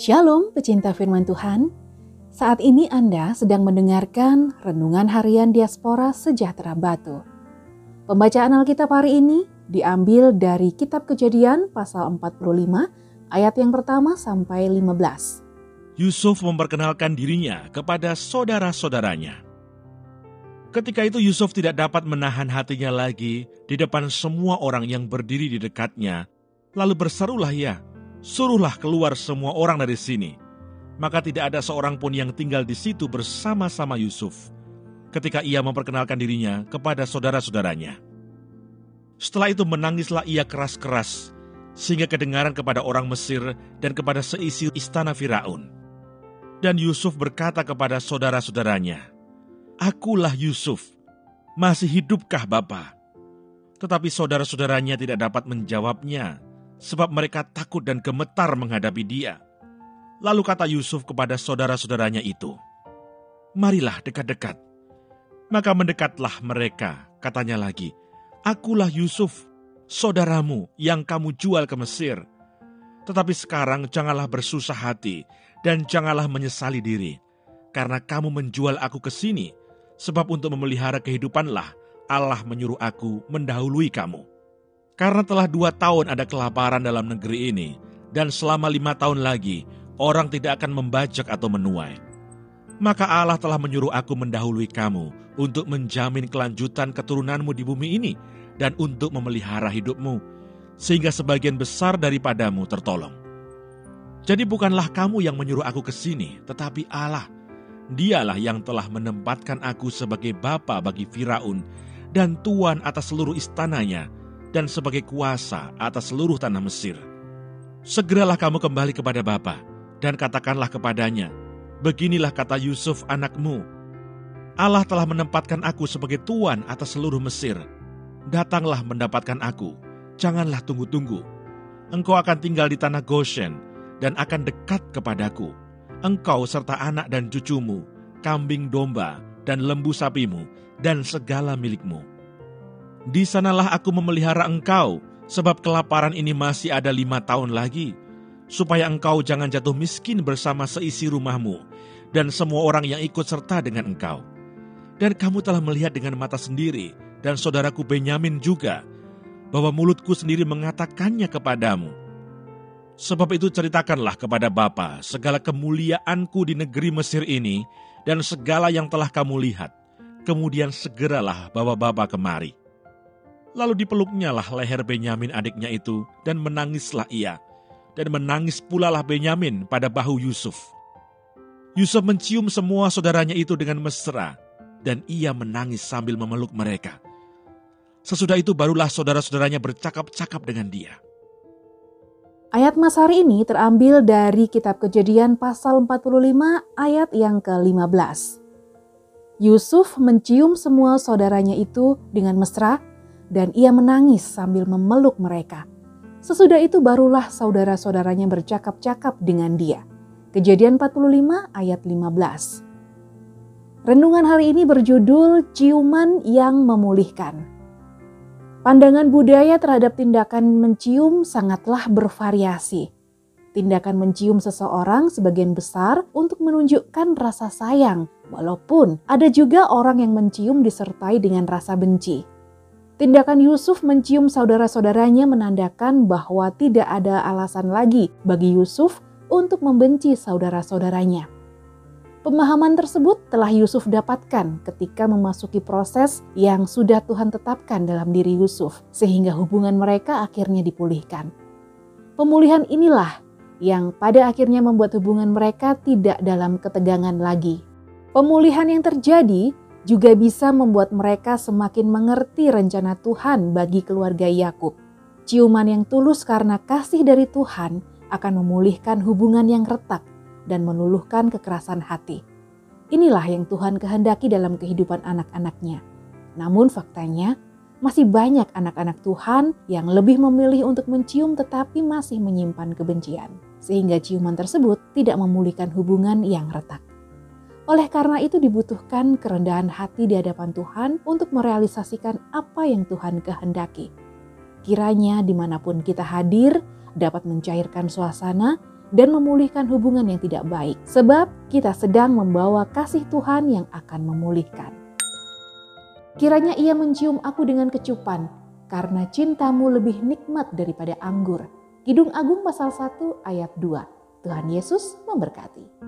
Shalom pecinta firman Tuhan. Saat ini Anda sedang mendengarkan Renungan Harian Diaspora Sejahtera Batu. Pembacaan Alkitab hari ini diambil dari Kitab Kejadian pasal 45 ayat yang pertama sampai 15. Yusuf memperkenalkan dirinya kepada saudara-saudaranya. Ketika itu Yusuf tidak dapat menahan hatinya lagi di depan semua orang yang berdiri di dekatnya. Lalu berserulah ia, suruhlah keluar semua orang dari sini. Maka tidak ada seorang pun yang tinggal di situ bersama-sama Yusuf ketika ia memperkenalkan dirinya kepada saudara-saudaranya. Setelah itu menangislah ia keras-keras sehingga kedengaran kepada orang Mesir dan kepada seisi istana Firaun. Dan Yusuf berkata kepada saudara-saudaranya, Akulah Yusuf, masih hidupkah Bapa? Tetapi saudara-saudaranya tidak dapat menjawabnya, sebab mereka takut dan gemetar menghadapi dia. Lalu kata Yusuf kepada saudara-saudaranya itu, Marilah dekat-dekat. Maka mendekatlah mereka, katanya lagi, Akulah Yusuf, saudaramu yang kamu jual ke Mesir. Tetapi sekarang janganlah bersusah hati dan janganlah menyesali diri, karena kamu menjual aku ke sini, sebab untuk memelihara kehidupanlah Allah menyuruh aku mendahului kamu. Karena telah dua tahun ada kelaparan dalam negeri ini, dan selama lima tahun lagi orang tidak akan membajak atau menuai. Maka Allah telah menyuruh aku mendahului kamu untuk menjamin kelanjutan keturunanmu di bumi ini dan untuk memelihara hidupmu, sehingga sebagian besar daripadamu tertolong. Jadi bukanlah kamu yang menyuruh aku ke sini, tetapi Allah. Dialah yang telah menempatkan aku sebagai bapa bagi Firaun dan tuan atas seluruh istananya, dan sebagai kuasa atas seluruh tanah Mesir. Segeralah kamu kembali kepada Bapa dan katakanlah kepadanya, Beginilah kata Yusuf anakmu, Allah telah menempatkan aku sebagai tuan atas seluruh Mesir. Datanglah mendapatkan aku, janganlah tunggu-tunggu. Engkau akan tinggal di tanah Goshen dan akan dekat kepadaku. Engkau serta anak dan cucumu, kambing domba dan lembu sapimu, dan segala milikmu di sanalah aku memelihara engkau, sebab kelaparan ini masih ada lima tahun lagi, supaya engkau jangan jatuh miskin bersama seisi rumahmu, dan semua orang yang ikut serta dengan engkau. Dan kamu telah melihat dengan mata sendiri, dan saudaraku Benyamin juga, bahwa mulutku sendiri mengatakannya kepadamu. Sebab itu ceritakanlah kepada Bapa segala kemuliaanku di negeri Mesir ini, dan segala yang telah kamu lihat. Kemudian segeralah bawa Bapa kemari Lalu dipeluknya lah leher Benyamin adiknya itu, dan menangislah ia. Dan menangis pula lah Benyamin pada bahu Yusuf. Yusuf mencium semua saudaranya itu dengan mesra, dan ia menangis sambil memeluk mereka. Sesudah itu barulah saudara-saudaranya bercakap-cakap dengan dia. Ayat Mas hari ini terambil dari kitab kejadian pasal 45 ayat yang ke-15. Yusuf mencium semua saudaranya itu dengan mesra dan ia menangis sambil memeluk mereka. Sesudah itu barulah saudara-saudaranya bercakap-cakap dengan dia. Kejadian 45 ayat 15. Renungan hari ini berjudul Ciuman yang Memulihkan. Pandangan budaya terhadap tindakan mencium sangatlah bervariasi. Tindakan mencium seseorang sebagian besar untuk menunjukkan rasa sayang, walaupun ada juga orang yang mencium disertai dengan rasa benci. Tindakan Yusuf mencium saudara-saudaranya menandakan bahwa tidak ada alasan lagi bagi Yusuf untuk membenci saudara-saudaranya. Pemahaman tersebut telah Yusuf dapatkan ketika memasuki proses yang sudah Tuhan tetapkan dalam diri Yusuf, sehingga hubungan mereka akhirnya dipulihkan. Pemulihan inilah yang pada akhirnya membuat hubungan mereka tidak dalam ketegangan lagi. Pemulihan yang terjadi juga bisa membuat mereka semakin mengerti rencana Tuhan bagi keluarga Yakub. Ciuman yang tulus karena kasih dari Tuhan akan memulihkan hubungan yang retak dan meluluhkan kekerasan hati. Inilah yang Tuhan kehendaki dalam kehidupan anak-anaknya. Namun faktanya, masih banyak anak-anak Tuhan yang lebih memilih untuk mencium tetapi masih menyimpan kebencian. Sehingga ciuman tersebut tidak memulihkan hubungan yang retak. Oleh karena itu dibutuhkan kerendahan hati di hadapan Tuhan untuk merealisasikan apa yang Tuhan kehendaki. Kiranya di mana pun kita hadir dapat mencairkan suasana dan memulihkan hubungan yang tidak baik, sebab kita sedang membawa kasih Tuhan yang akan memulihkan. Kiranya ia mencium aku dengan kecupan, karena cintamu lebih nikmat daripada anggur. Kidung Agung pasal 1 ayat 2. Tuhan Yesus memberkati.